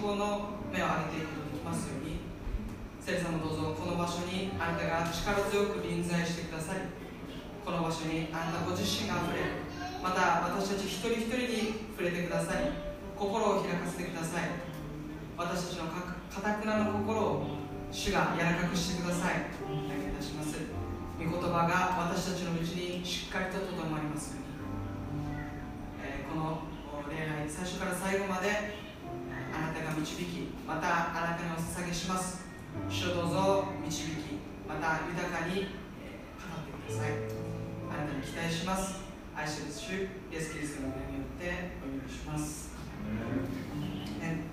信仰の目を上げていくことができますように聖霊様どうぞこの場所にあなたが力強く臨在してください。この場所にあなたご自身があふれまた私たち一人一人に触れてください。心を開かせてください。私たちのかたくなの心を主が柔らかくしてください。お願いいたします。御言葉が私たちのうちにしっかりととどまりますように、えー、この礼拝最初から最後まであなたが導きまたあなたにお捧げします。主をどうぞ導きまた豊かに、えー、語ってください。あなたに期待します。愛してる主イエス・キリストの名によってお祈りします、ね、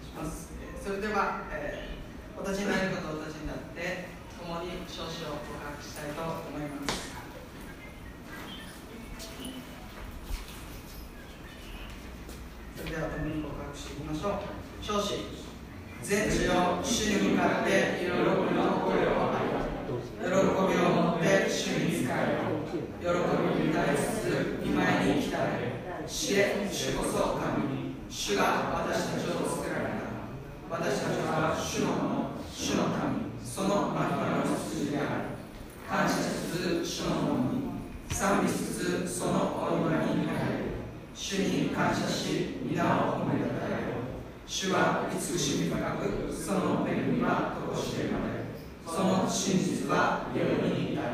します。それでは、えー、お立ちになる方お立ちになって共に少々告白したいと思いますそれでは共に告白していきましょう。少子全地の主に向かって喜びの声を上げ喜びを持って主に仕える喜びに対つつ見舞いに来たれ知れ主こそ神主が私たちを作られた私たちは主のもの主の民その真暇の羊である感謝しつつ主のものに賛美しつつそのお祝いに入る主に感謝し皆を褒めたたえ主は慈しみ深く、その恵みはとしてまで、その真実は世に至る。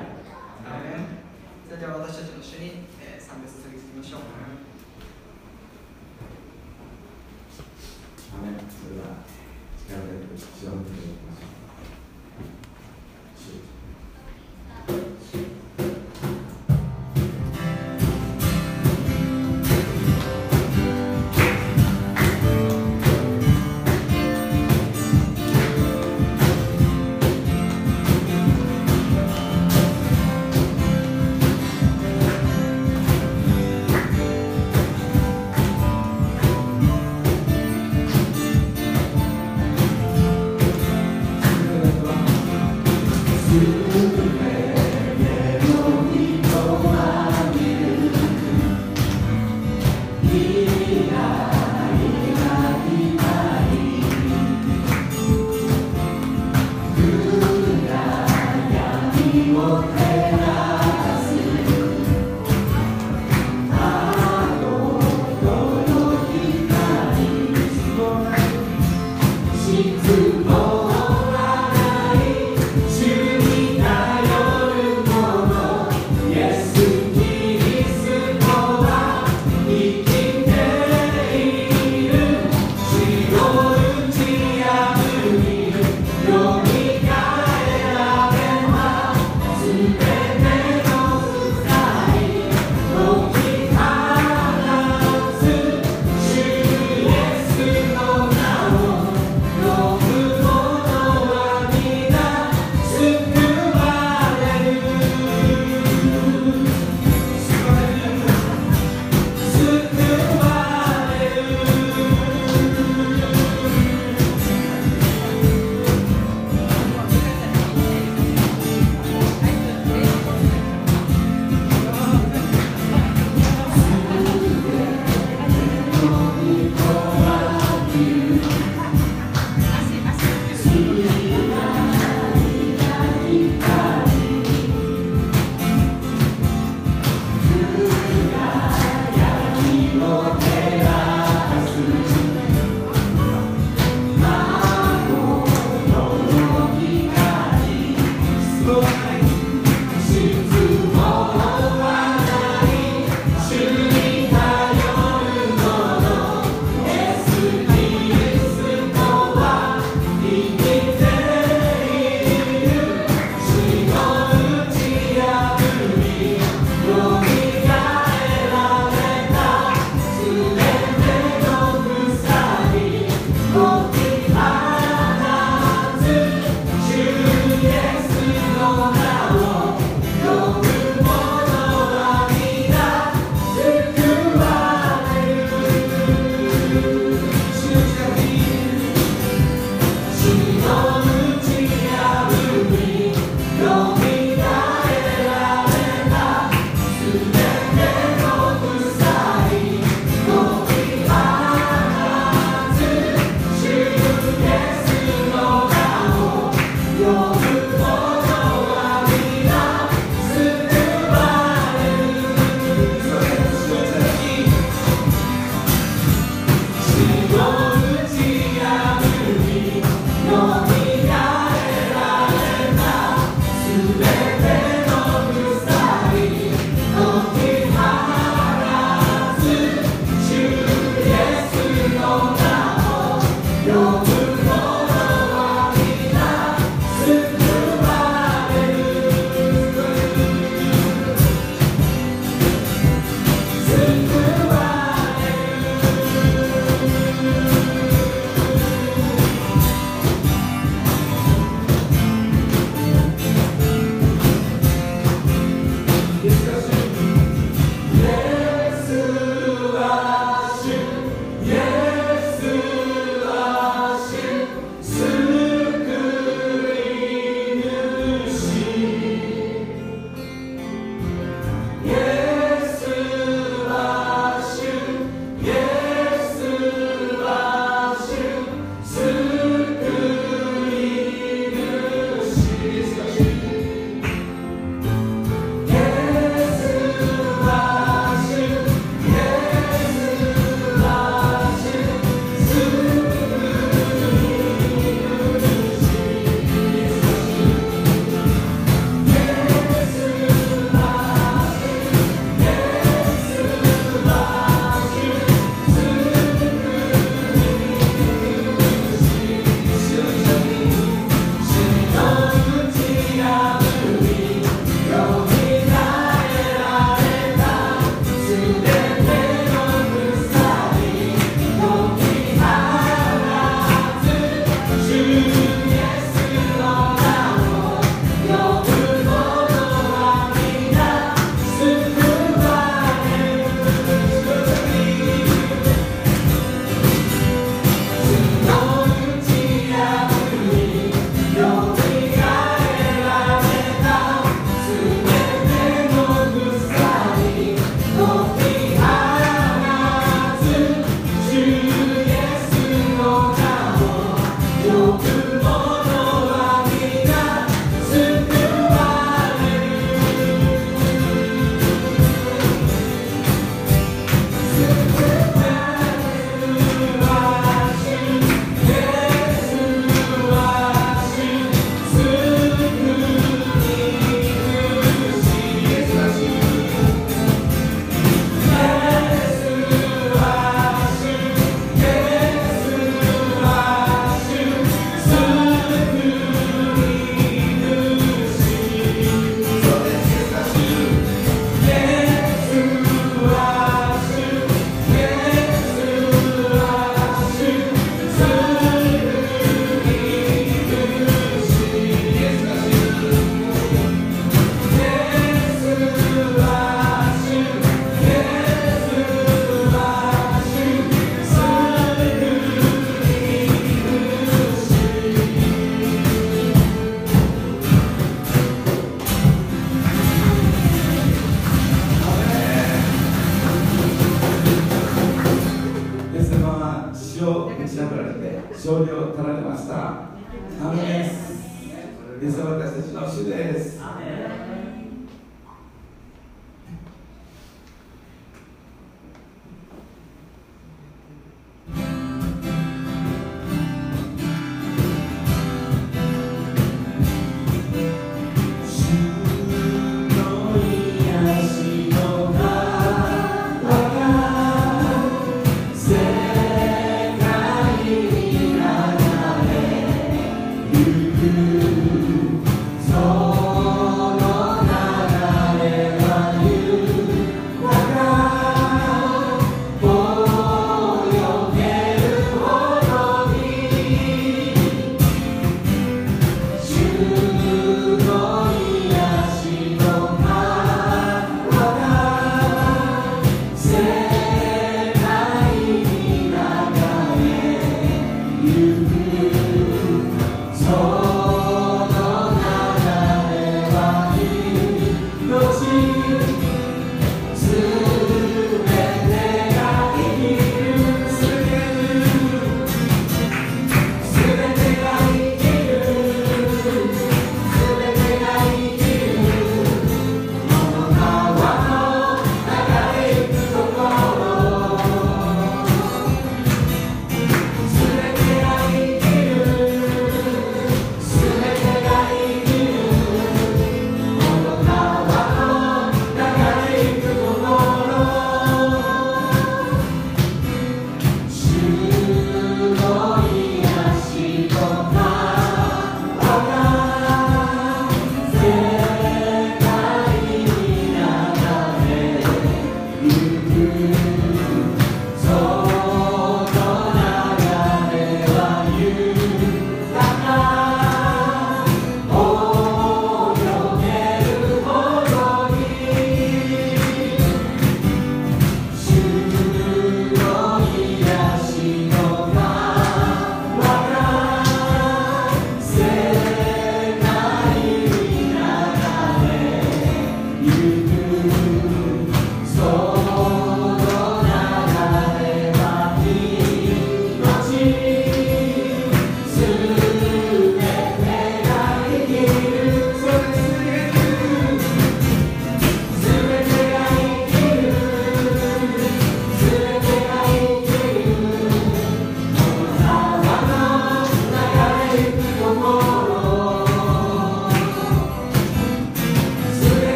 それでは私たちの主に、えー、賛美捧げていきましょう。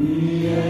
勝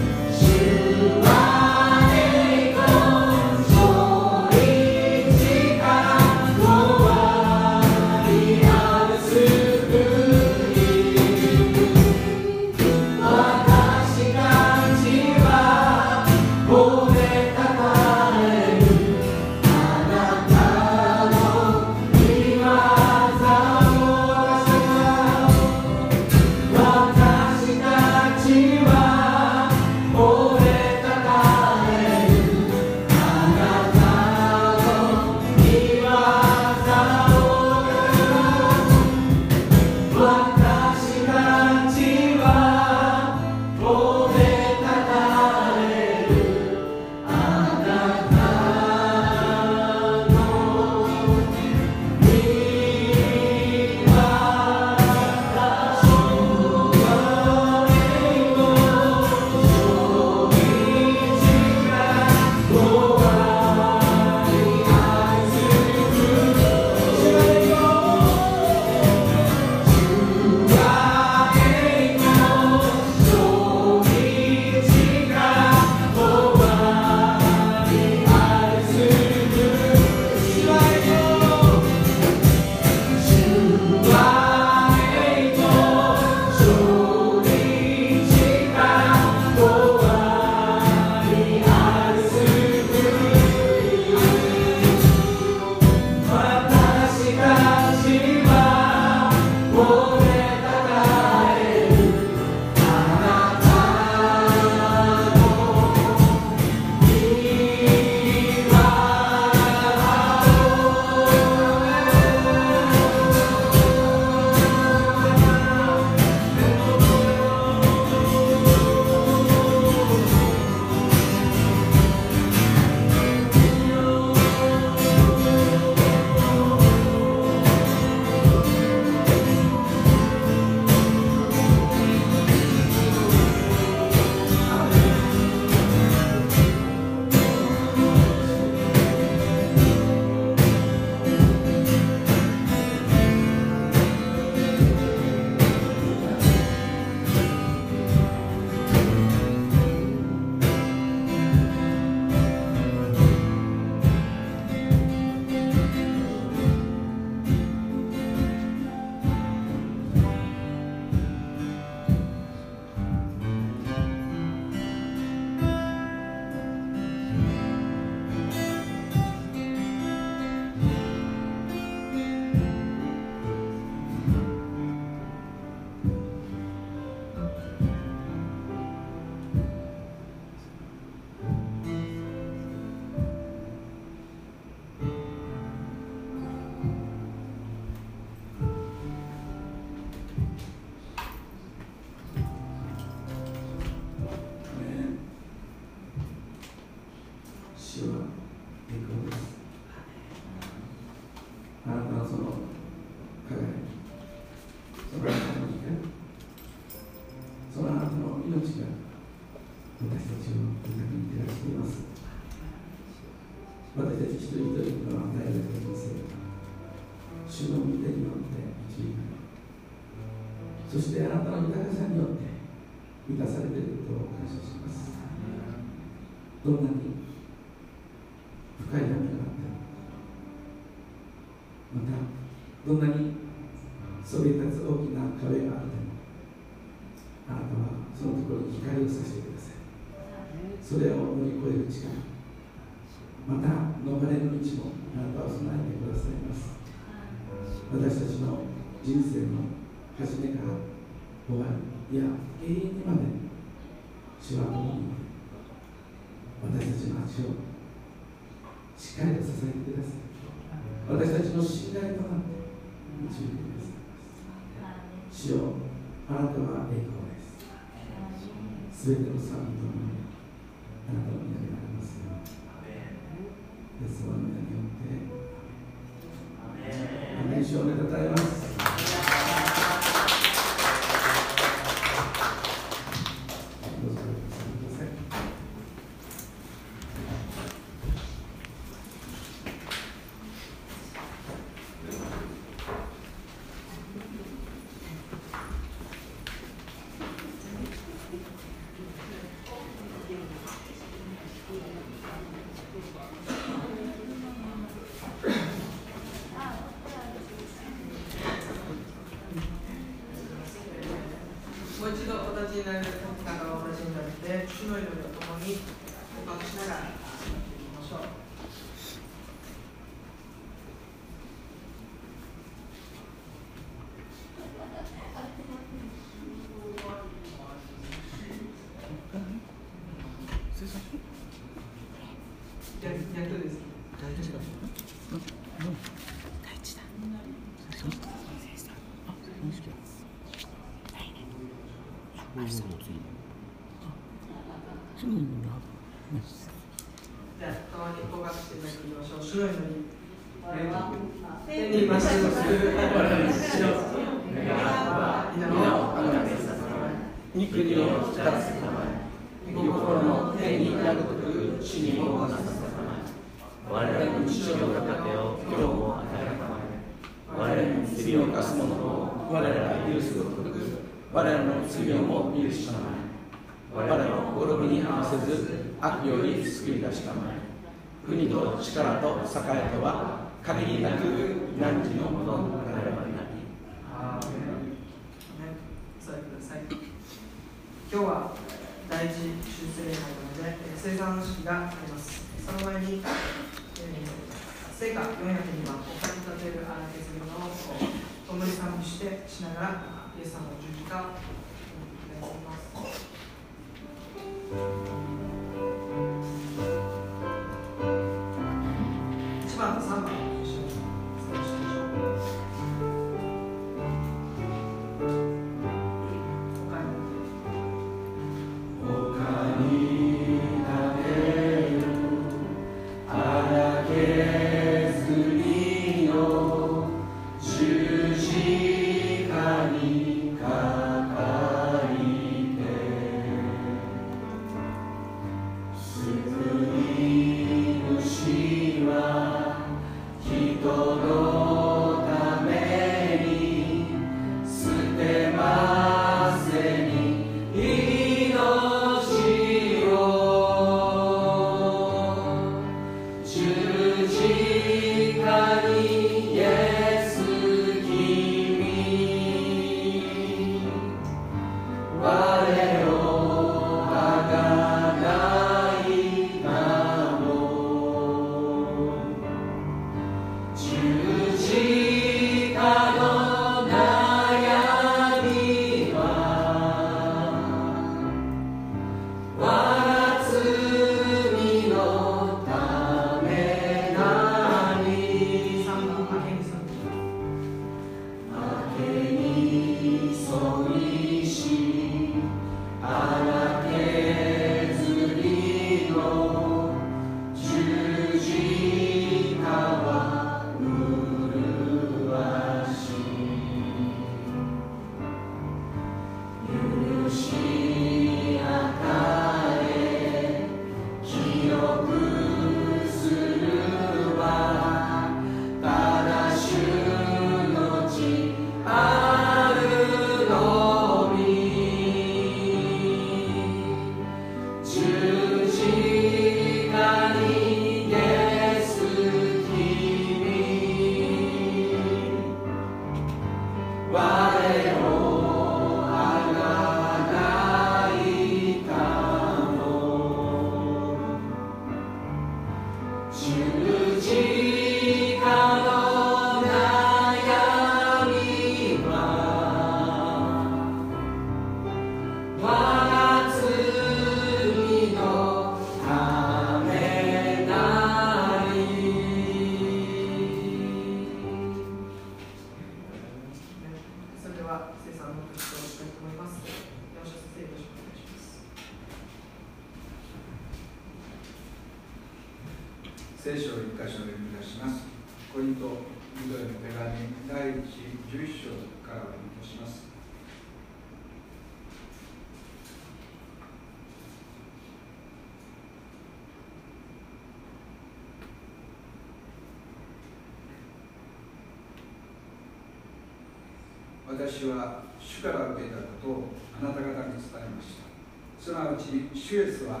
私は主から受けたことをあなた方に伝えました。すなわち、主イエスは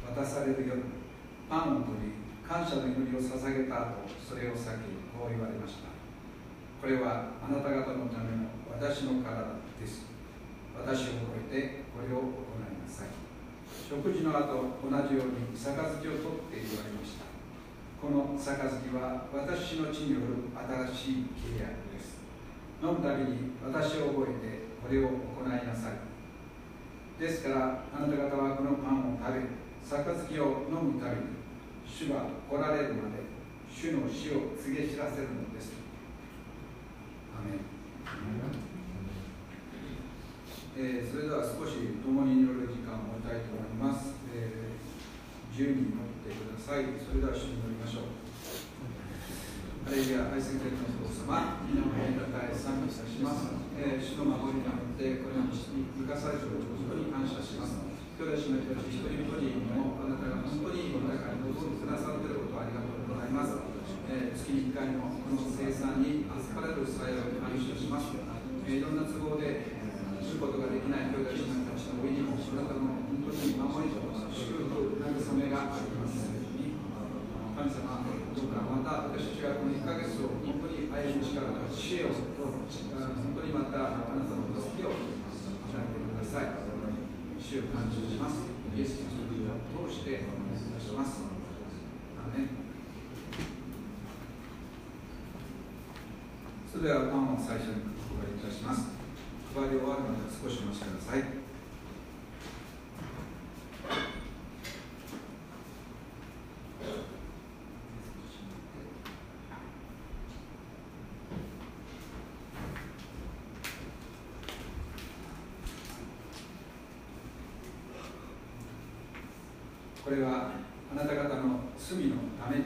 渡される夜、パンを取り、感謝の祈りを捧げた後、それを裂き、こう言われました。これはあなた方のための私の体です。私を超えてこれを行いなさい。食事の後、同じように杯を取って言われました。この杯は私の地による新しい契約です。飲むたびに私を覚えてこれを行いなさい。ですから、あなた方はこのパンを食べ、杯を飲むたびに、主が来られるまで、主の死を告げ知らせるのです。アメンえーそれでは少し共に祈る時間を持ちたいと思います。えー自由に祈ってください。それでは一緒に祈りましょう。ハレルヤ愛する天の父様、皆を褒めたたえ賛美いたします。えー主の守りによって、この道に生かされていることに感謝します。兄弟姉妹たち一人一人にも、あなたが本当に豊かに望んでくださっていることをありがとうございます。えー月に1回のこの生産に預かれる幸いを感謝します。えーいろんな都合で、することができない兄弟姉妹たちの上にも、あなたの本当に守りと祝福、慰めがありますように。神様、どうかまた私たちがこの1ヶ月を本当に歩む力と知恵を、本当にまたあなたの助けを与えてください。主を感じします。イエス・キリストの名を通してお願いいたします。アメンそれではパンを最初にお配りいたします。配り終わるまで少しお待ちください。これはあなた方の罪のために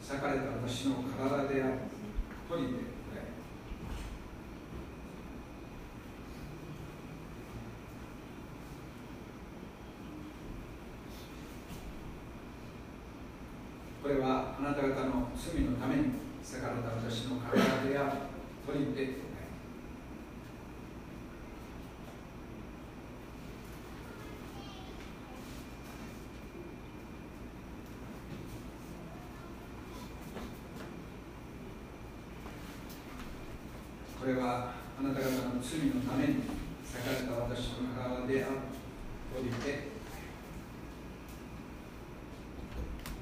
裂かれた私の体であると言ってくれ。これはあなた方の罪のために裂かれた私の体であると言ってくれ。これはあなた方の罪のために裂かれた私の体であると言って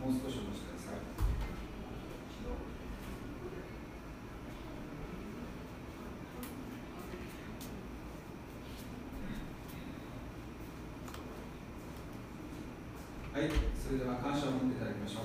もう少しお待ちください。はい、それでは感謝を持っていただきましょう。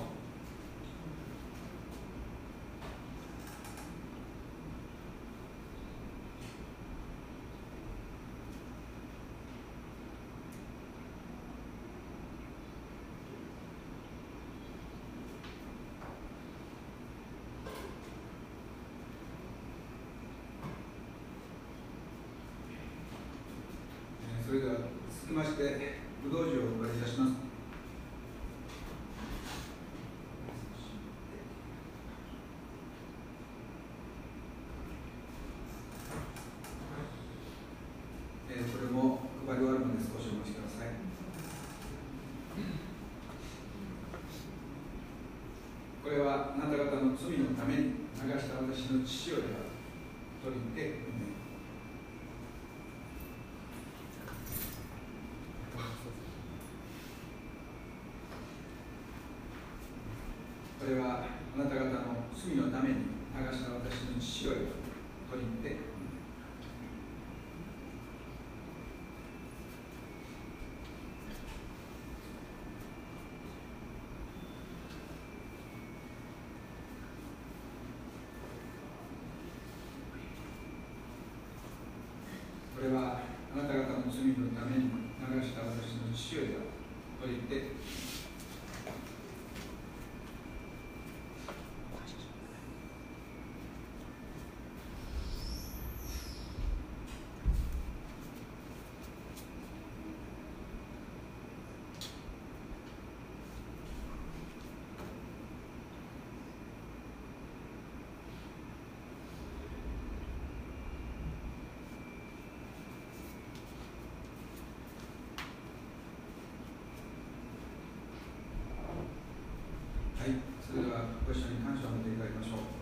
えーそれでは続きまして、武道場をお借りいたします。えーこれも配り終わるまで少しお待ちください。これはあなた方の罪のために流した私の父親であると言って、これはあなた方の罪のために流した私の父親と言って、これはあはい、それではご一緒に感謝を述べていただきましょう。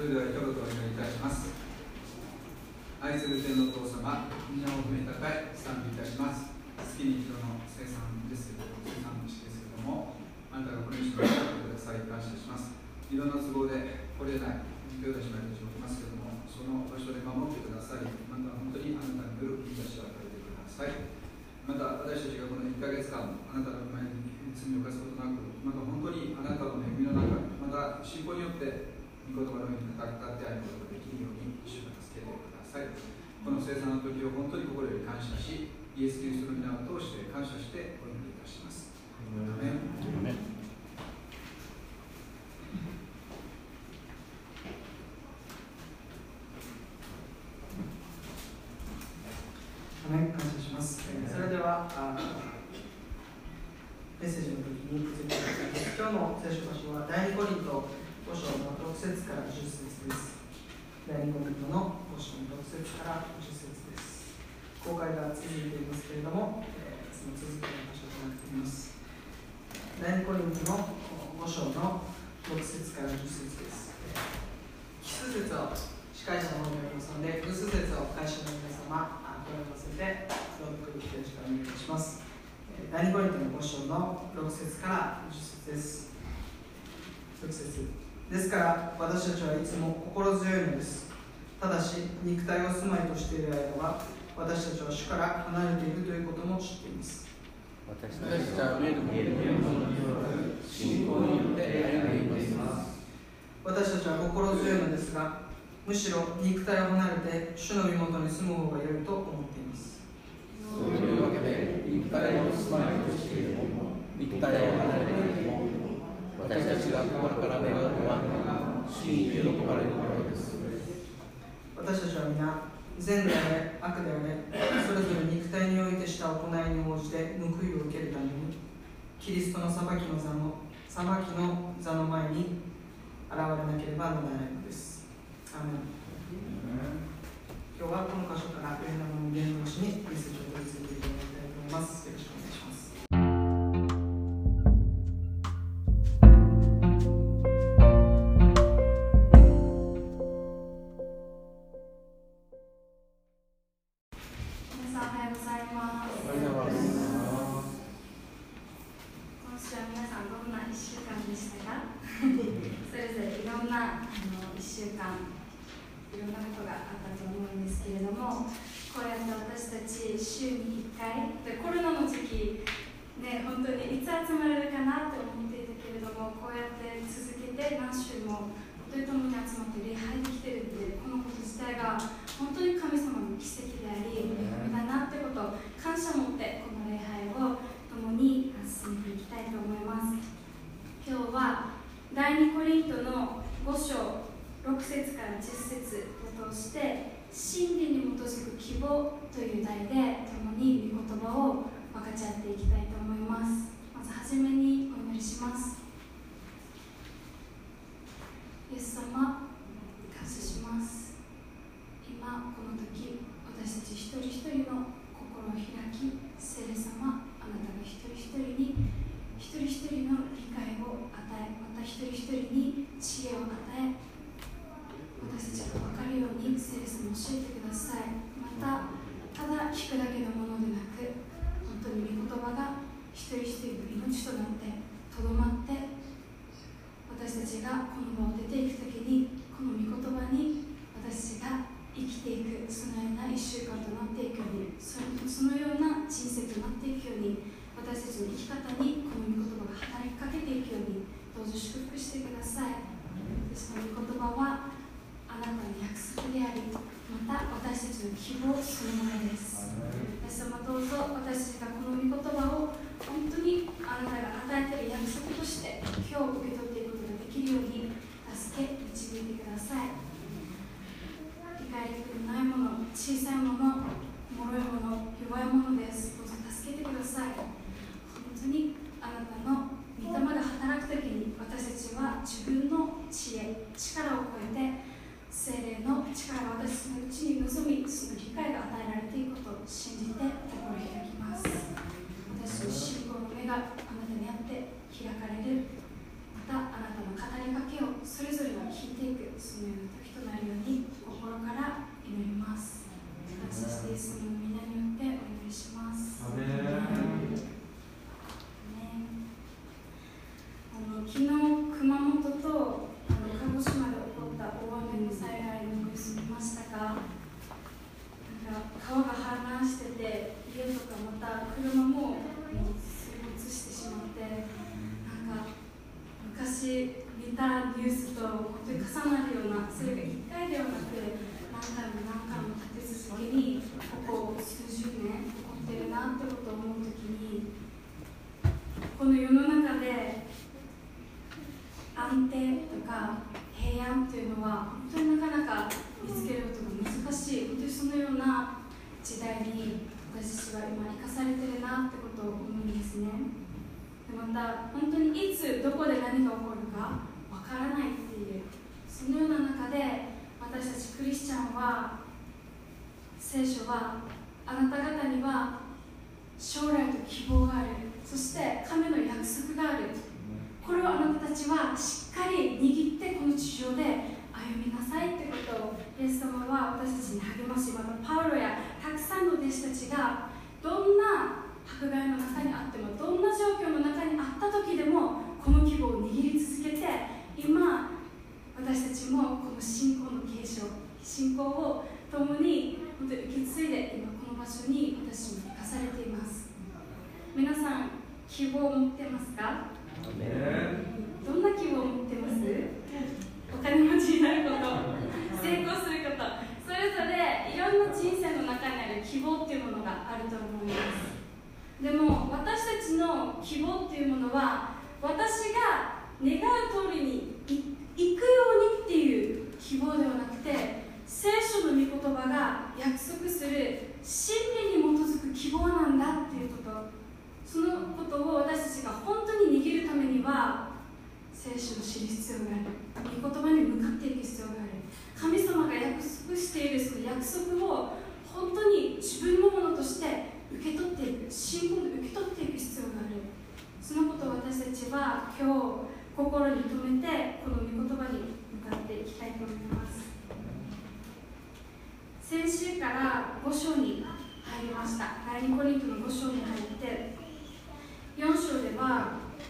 それでは一言お願いいたします。愛する天のお父様皆をめる信仰によって歩んでいます。私たちは心強いのですがむしろ肉体を離れて主の身元に住む方が良いと思っています。そういうわけで肉体を住まいとしているも肉体を離れているも私たちが心から目を奪うのが主に喜ばれることです私たちは皆善であれ悪であれそれぞれ肉体においてした行いに応じて報いを受けるためにキリストの裁きの座の裁きの座の前に現れなければならないのです。アメ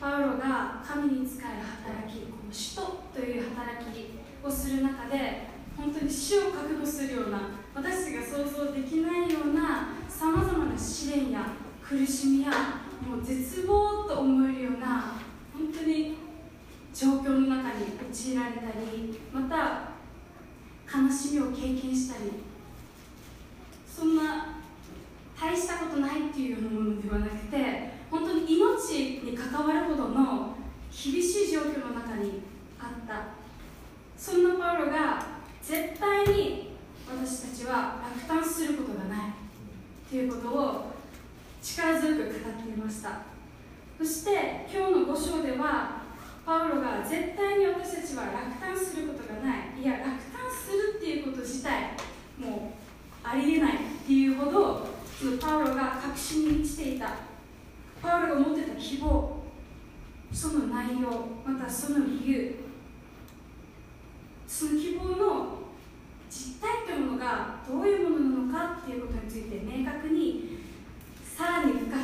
パウロが神に仕える働きこの使徒という働きをする中で本当に死を覚悟するような私たちが想像できないようなさまざまな試練や苦しみやもう絶望と思えるような本当に状況の中に陥られたりまた悲しみを経験したりそんな大したことないっていうようなものではなくて本当に命に関わるほどの厳しい状況の中にあった。そんなパウロが絶対に私たちは落胆することがないということを力強く語っていました。そして今日の5章ではパウロが絶対に私たちは落胆することがない。いや落胆するっていうこと自体もうありえないっていうほどパウロが確信に満ちていた。パウロが持ってた希望その内容またその理由その希望の実態というものがどういうものなのかっていうことについて明確にさらに深く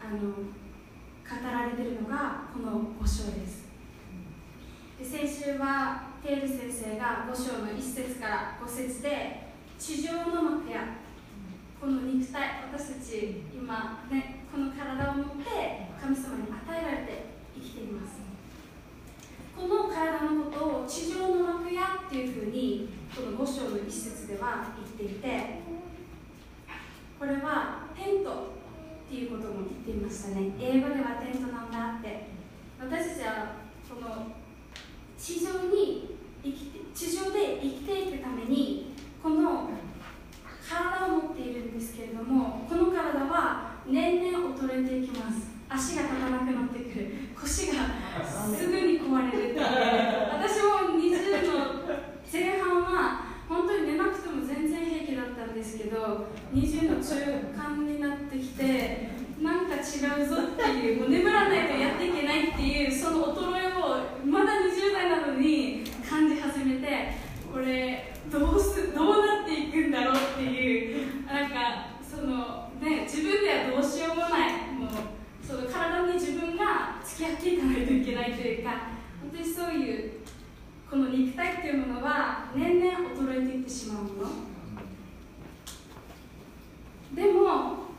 あの語られているのがこの5章です。で先週はテール先生が5章の1節から5節で地上の幕やこの肉体私たち今ねこの体を持って神様に与えられて生きています。この体のことを地上の楽屋っていうふうにこの5章の一節では言っていてこれはテントっていうことも言っていましたね。英語ではテントなんだって。私たちはこの地上に生きて地上で生きていくためにこの体を持っているんですけれどもこの体は年々衰えていきます。足が立たなくなってくる。腰がすぐに壊れるって私も20の前半は本当に寝なくても全然平気だったんですけど20の中間になってきてなんか違うぞっていうもう眠らないとやっていけないっていうその衰えをまだ20代なのに感じ始めてこれどうすどうなっていくんだろうっていうなんかその、ね、自分ではどうしようもないもうその体に自分が付き合っていかないといけないというか本当にそういうこの肉体っていうものは年々衰えていってしまうもの。でも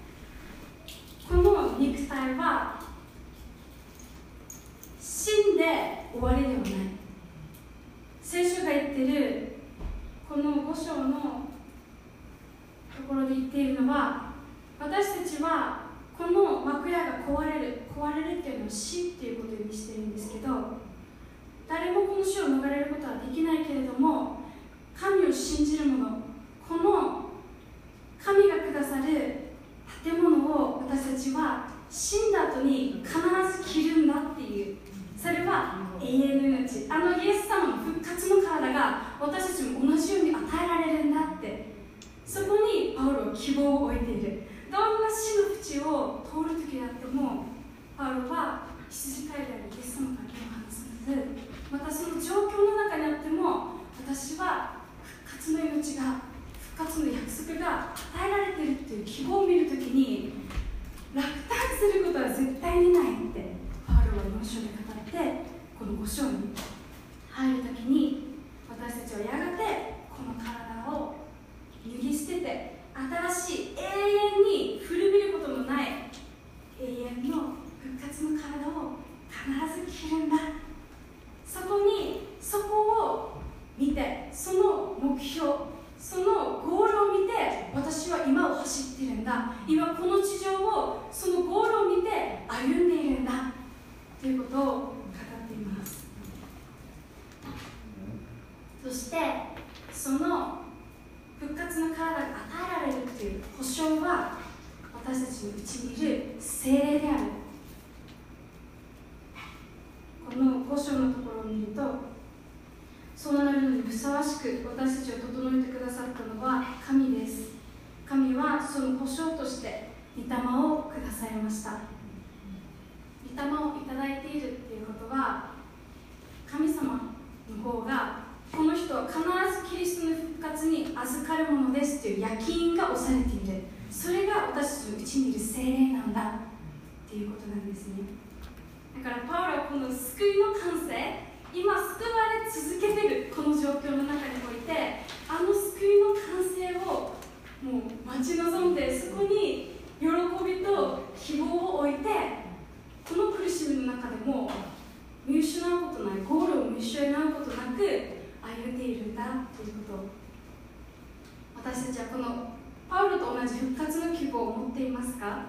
と同じ復活の希望を持っていますか？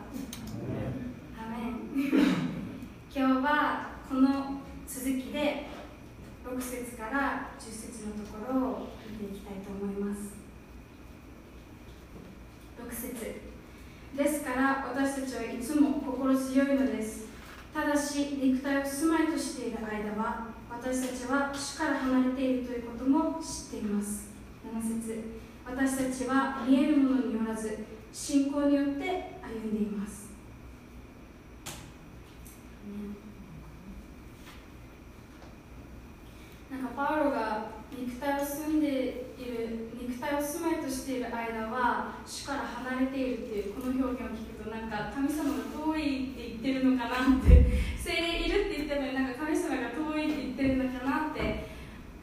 アメン。今日はこの続きで6節から10節のところを見ていきたいと思います。6節。ですから私たちはいつも心強いのです。ただし肉体を住まいとしている間は私たちは主から離れているということも知っています。7節。私たちは見えるものによらず信仰によって歩んでいます。なんかパウロが肉体を住んでいる肉体を住まいとしている間は主から離れているっていうこの表現を聞くとなんか神様が遠いって言ってるのかなって 精霊いるって言ってるのになんか神様が遠いって言ってるのかなって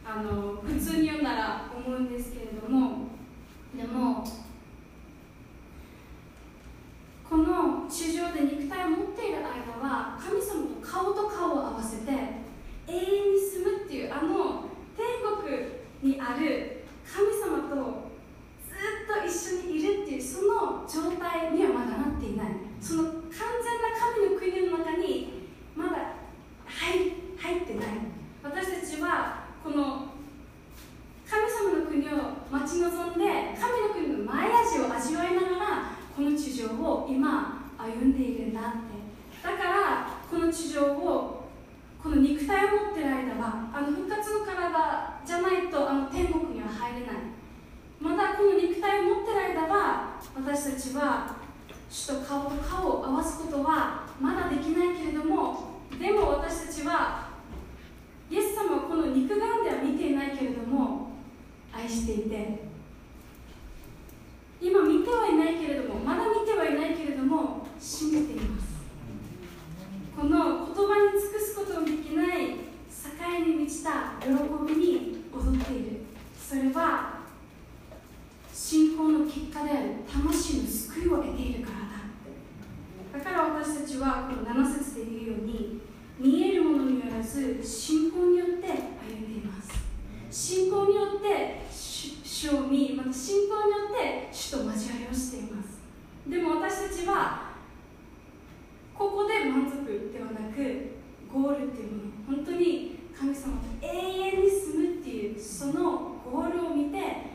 あの普通に読んだら思うんですけれどもでもこの地上で肉体を持っている間は神様と顔と顔を合わせて永遠に住むっていうあの天国にある神様とずっと一緒にいるっていうその状態にはまだなっていない。その完全な神の国の中にまだ入入ってない。私たちはこの神様の国を待ち望んで神の国の前味を味わいながらこの地上を今歩んでいるんだって。だからこの地上をこの肉体を持ってる間はあの復活の体じゃないとあの天国には入れない。まだこの肉体を持ってる間は私たちは主と顔と顔を合わすことはまだできないけれどもでも私たちはイエス様はこの肉眼では見ていないけれども愛していて。今見てはいないけれどもまだ見てはいないけれども信じています。この言葉に尽くすことのできない境に満ちた喜びに踊っている。それは信仰の結果である魂の救いを得ているからだだから私たちはこの7節で言うように見えるものによらず信仰によって歩信仰によって主を見また信仰によって主と交わりをしています。でも私たちはここで満足ではなくゴールっていうもの本当に神様と永遠に住むっていうそのゴールを見て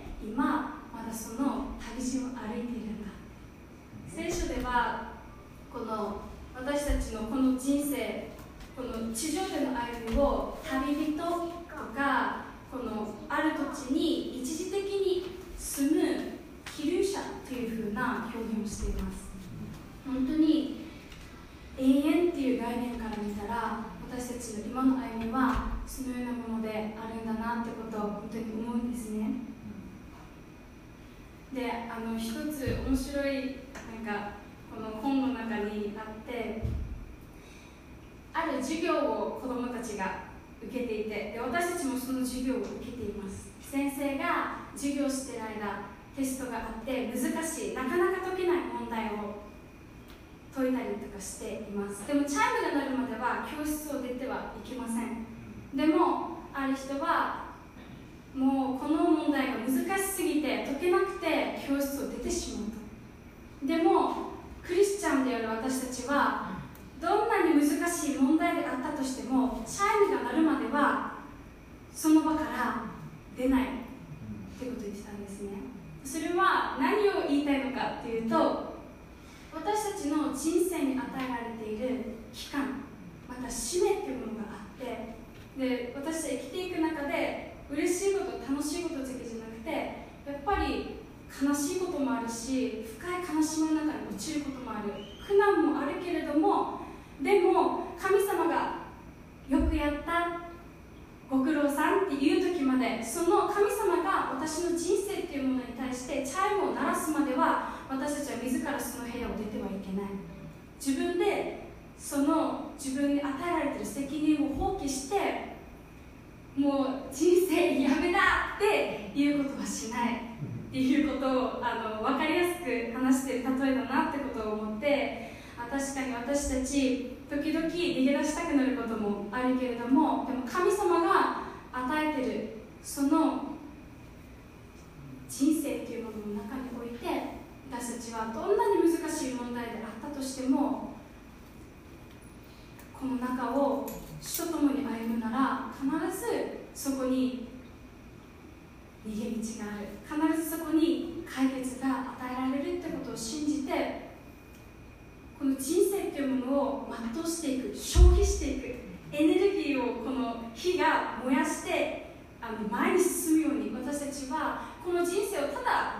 この人生をただ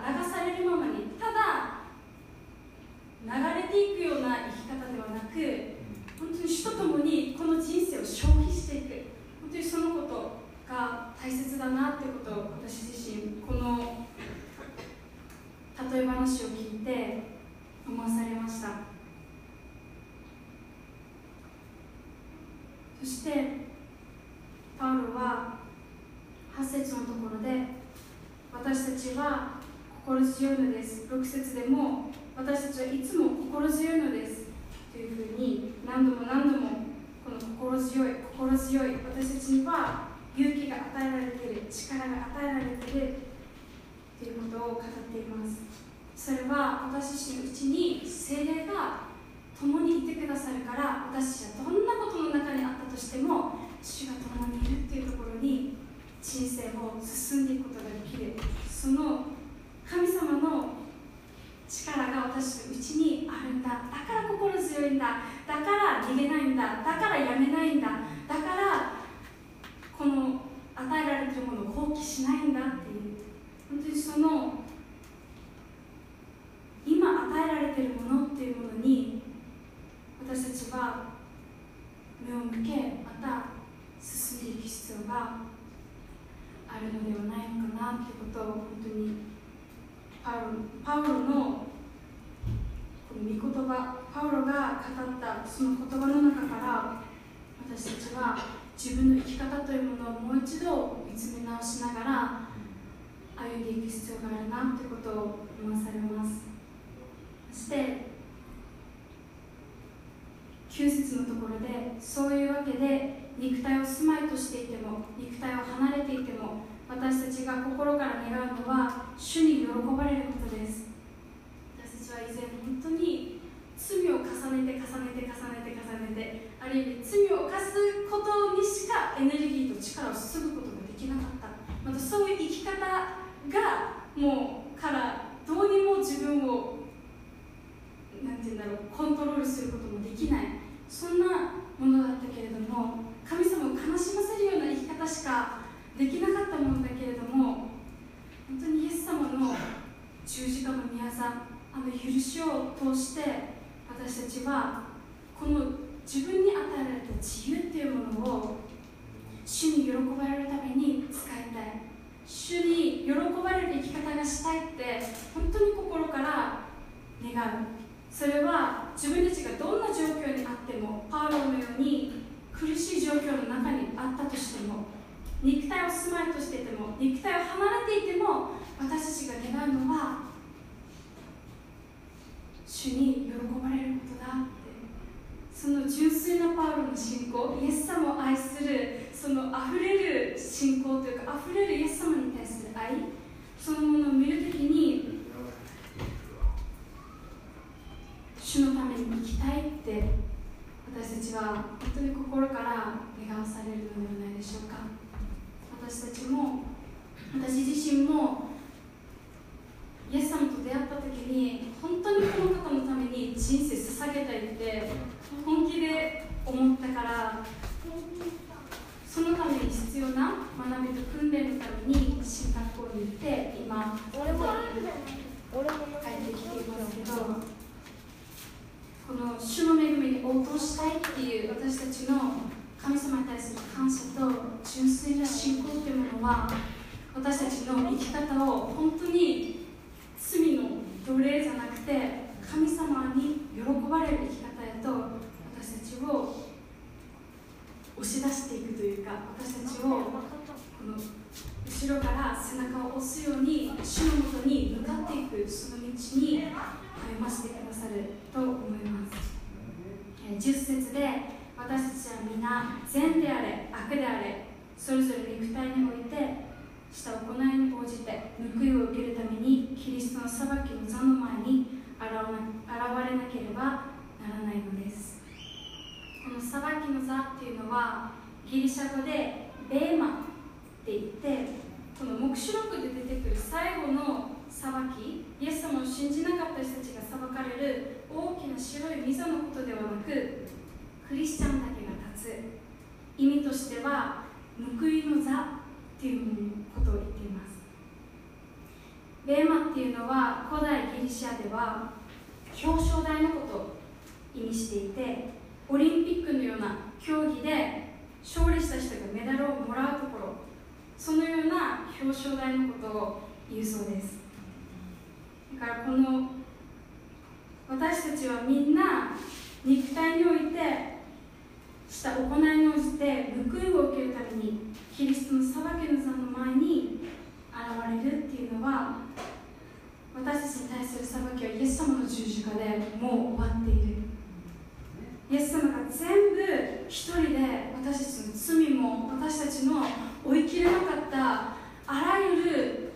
ばれるために使いたい。主に喜ばれる生き方がしたいって本当に心から願う。それは自分たちがどんな状況にあってもパウロのように苦しい状況の中にあったとしても肉体を住まいとしていても肉体を離れていても私たちが願うのは主に喜ばれることだって。その純粋なパウロの信仰イエス様を愛するそのあふれる信仰というかあふれるイエス様に対する愛そのものを見るときに主のために生きたいって私たちは本当に心から願わされるのではないでしょうか。私たちも私自身もイエス様と出会った時に本当にこの方のために人生捧げたいって本気で思ったからそのために必要な学びと訓練のために進学校に行って今俺も俺も帰ってきていますけどこの主の恵みに応答したいっていう私たちの神様に対する感謝と純粋な信仰というものは私たちの生き方を本当に罪の奴隷じゃなくて神様に喜ばれる生き方へと私たちを押し出していくというか私たちをこの後ろから背中を押すように主のもとに向かっていくその道に歩ませてくださると思います、えー10節で私たちは皆善であれ悪であれそれぞれ肉体においてした行いに応じて報いを受けるためにキリストの裁きの座の前に現れなければならないのですこの裁きの座っていうのはギリシャ語でベーマって言ってこの黙示録で出てくる最後の裁きイエス様を信じなかった人たちが裁かれる大きな白い溝のことではなくクリスチャンだけが立つ。意味としては報いの座っていうことを言っています。ベーマっていうのは古代ギリシャでは表彰台のことを意味していてオリンピックのような競技で勝利した人がメダルをもらうところそのような表彰台のことを言うそうです。だからこの私たちはみんな肉体においてした行いに応じて報いを受けるためにキリストの裁きの座の前に現れるっていうのは私たちに対する裁きはイエス様の十字架でもう終わっている。イエス様が全部一人で私たちの罪も私たちの追いきれなかったあらゆる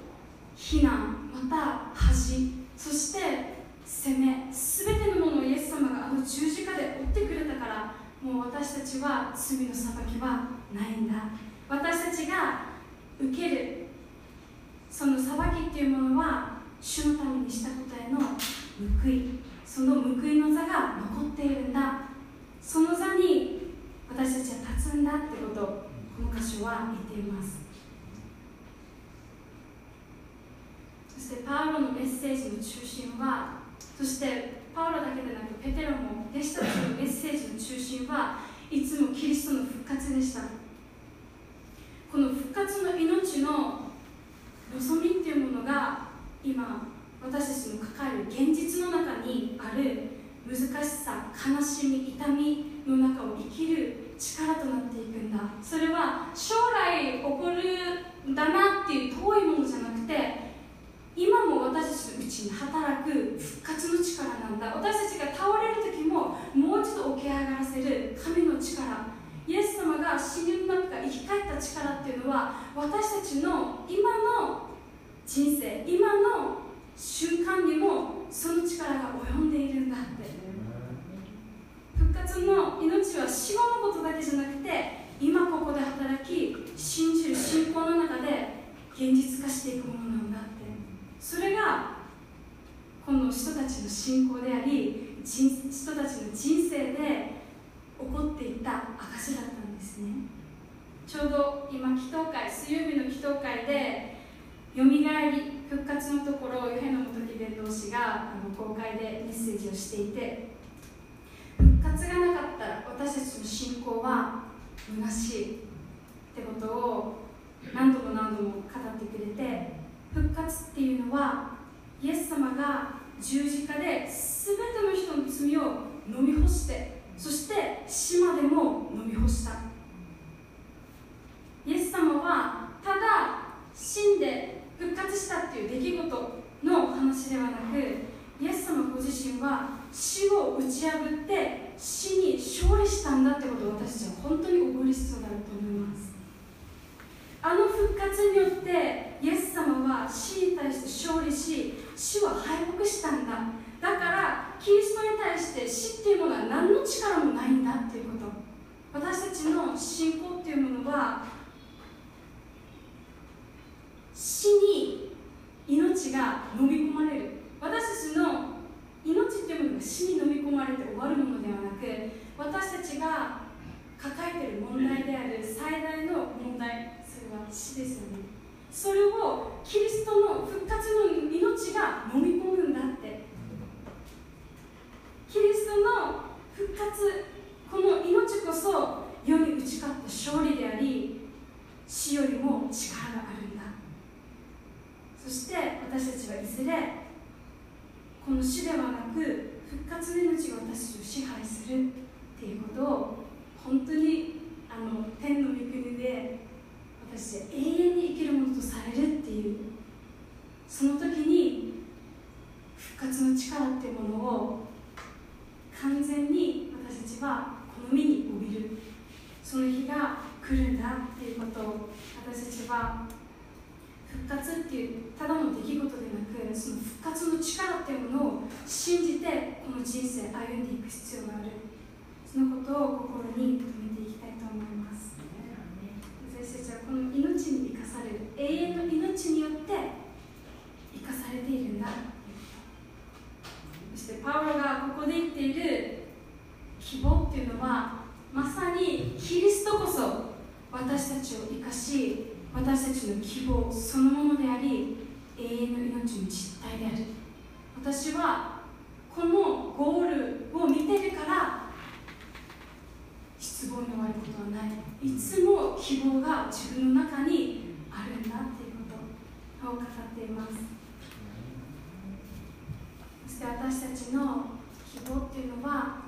非難また恥そして責め全てのものをイエス様があの十字架で追ってくれたからもう私たちは罪の裁きはないんだ。私たちが受けるその裁きっていうものは主のためにしたことへの報い。その報いの座が残っているんだ。その座に私たちは立つんだってことこの箇所は言っています。そしてパウロのメッセージの中心はそしてパウロだけでなくペテロも弟子たちのメッセージの中心はいつもキリストの復活でした。この復活の命の望みっていうものが今私たちの抱える現実の中にある。難しさ悲しみ痛みの中を生きる力となっていくんだ。それは将来起こるんだなっていう遠いものじゃなくて今も私たちのうちに働く復活の力なんだ。私たちが倒れる時ももう一度起き上がらせる神の力。イエス様が死人の中から生き返った力っていうのは私たちの今の人生今の瞬間にもその力が及んでいるんだって。復活の命は死後のことだけじゃなくて今ここで働き信じる信仰の中で現実化していくものなんだって。それがこの人たちの信仰であり人人たちの人生で起こっていた証だったんですね。ちょうど今祈祷会水曜日の祈祷会でよみがえり復活のところをヨヘノ元木伝道師があの公開でメッセージをしていて復活がなかったら私たちの信仰は虚しいってことを何度も何度も語ってくれて復活っていうのはイエス様が十字架で全ての人の罪を飲み干してそして死までも飲み干した。イエス様はただ死んで復活したっていう出来事の話ではなくイエス様ご自身は死を打ち破って死に勝利したんだってことを私たちは本当に覚える必要があると思います。あの復活によってイエス様は死に対して勝利し死は敗北したんだ。だからキリストに対して死っていうものは何の力もないんだっていうこと。私たちの信仰っていうものは死に命が飲み込まれる。私たちの命っていうものが死に飲み込まれて終わるものではなく私たちが抱えている問題である最大の問題それは死ですよね。それをキリストの復活の命が飲み込むんだって。キリストの復活この命こそ世に打ち勝った勝利であり死よりも力があるんだ。そして私たちはいずれこの死ではなく復活の命が私を支配するっていうことを本当にあの天の御国で私たち永遠に生きるものとされるっていうその時に復活の力っていうものを完全に私たちはこの身に帯びる。その日が来るんだっていうことを私たちは復活っていうただの出来事でなくその復活の力っていうものを信じてこの人生歩んでいく必要がある。そのことを心に留めていきたいと思います。私たちはこの命に生かされる永遠の命によって生かされているんだそしてパウロがここで言っている希望っていうのはまさにキリストこそ私たちを生かし私たちの希望そのものであり永遠の命の実体である。私はこのゴールを見てるから失望に終わることはない。いつも希望が自分の中にあるんだっていうことを語っています。そして私たちの希望っていうのは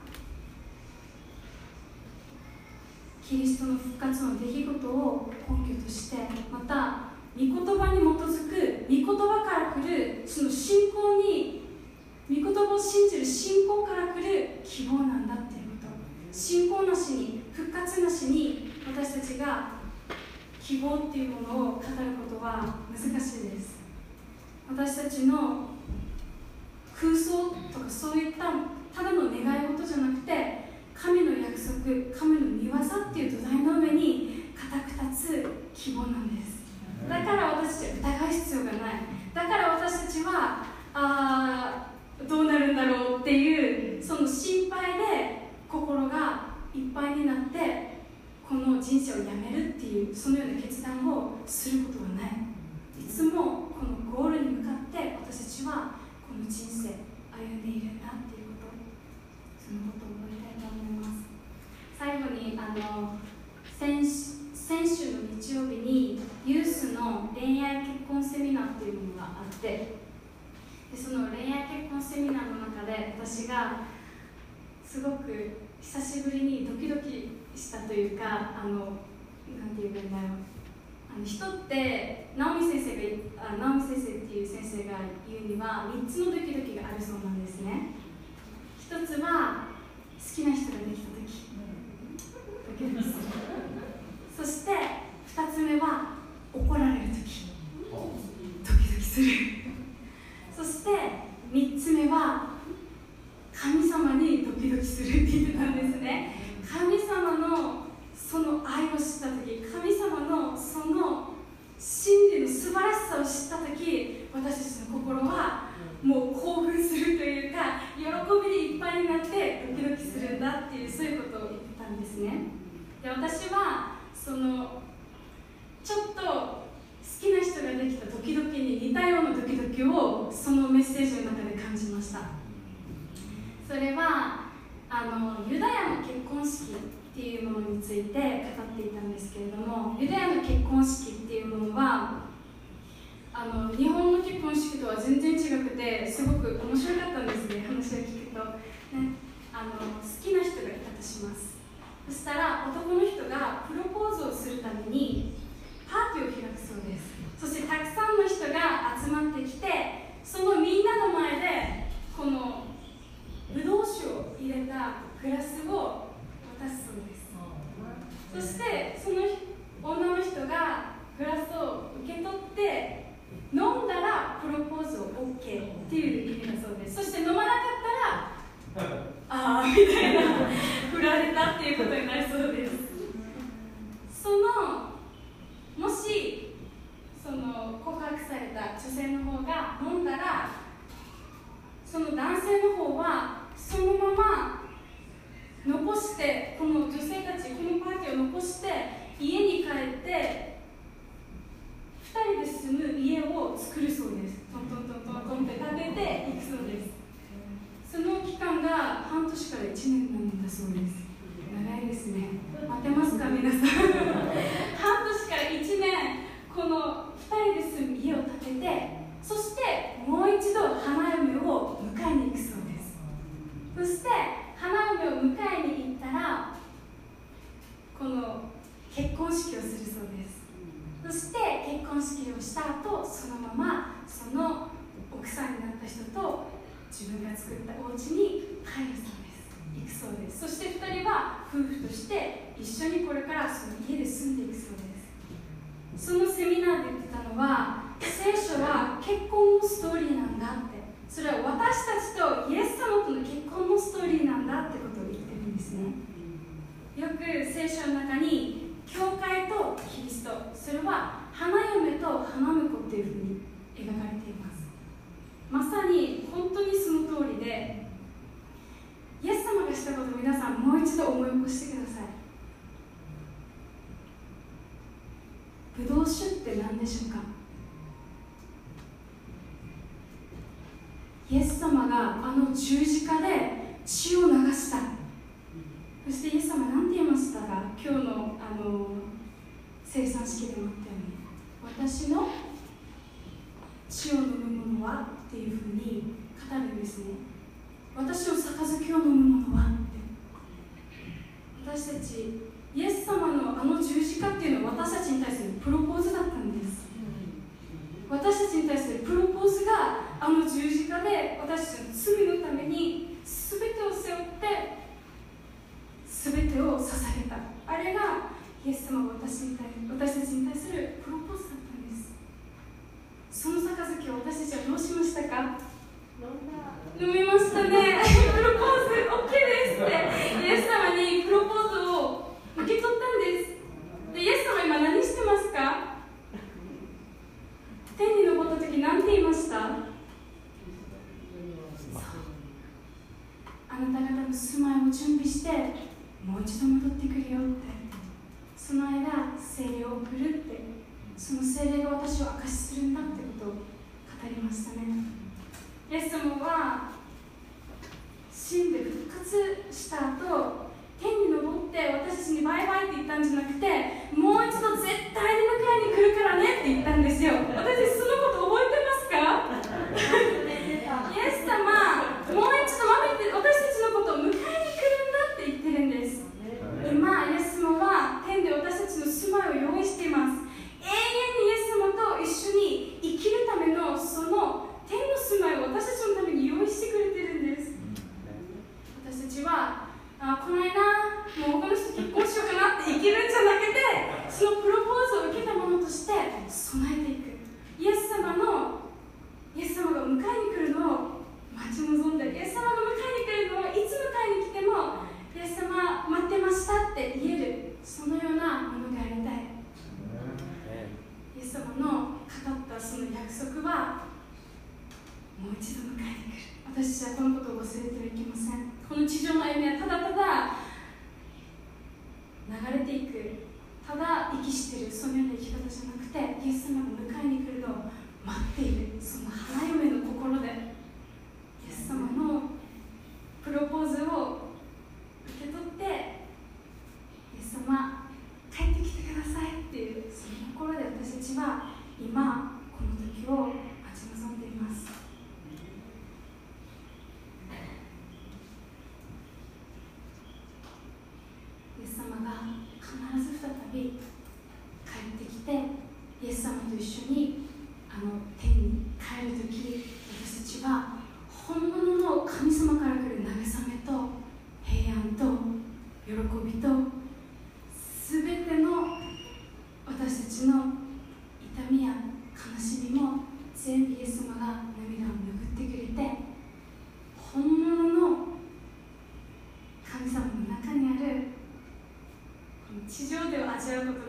キリストの復活の出来事を根拠としてまた御言葉に基づく御言葉から来るその信仰に御言葉を信じる信仰から来る希望なんだっていうこと。信仰なしに復活なしに私たちが希望っていうものを語ることは難しいです。私たちの空想とかそういったただの願い事じゃなくて神の約束神の御業っていう土台の上に固く立つ希望なんですだから私たちは疑う必要がないだから私たちはあーどうなるんだろうっていうその心配で心がいっぱいになってこの人生をやめるっていうそのような決断をすることはないいつもこのゴールに向かって私たちはこの人生歩んでいるんだっていうことそのことを覚えたいと思います。最後にあの先先週の日曜日にユースの恋愛結婚セミナーっていうものがあってでその恋愛結婚セミナーの中で私がすごく久しぶりにドキドキしたというかあのなんて言うんだろう。人って直美先生があ直美先生っていう先生が言うには3つのドキドキがあるそうなんですね。一つは好きな人ができた時。ドキドキするそして2つ目は怒られる時。ドキドキする。そして3つ目は神様にドキドキするって言ってたんですね。神様のその愛を知った時神様のその真理の素晴らしさを知った時私たちの心はもう興奮するというか喜びでいっぱいになってドキドキするんだっていうそういうことを言ってたんですね。で私はそのちょっと好きな人ができたドキドキに似たようなドキドキをそのメッセージの中で感じました。それはあのユダヤの結婚式っていうものについて語っていたんですけれどもユダヤの結婚式っていうものはあの日本の結婚式とは全然違くてすごく面白かったんですね話を聞くと、ね、あの好きな人がいたとします。そしたら男の人がプロポーズをするためにパーティーを開くそうです。そしてたくさんの人が集まってきてそのみんなの前でこのブドウ酒を入れたグラスをすんです。そしてその女の人がグラスを受け取って飲んだらプロポーズを OK っていう意味だそうです。そして飲まなかったら ああみたいな。振られたっていうことになりそうです。そのもしその告白された女性の方が飲んだらましたね。イエス様は死んで復活した後天に昇って私たちにバイバイって言ったんじゃなくてもう一度絶対に迎えに来るからねって言ったんですよ。私上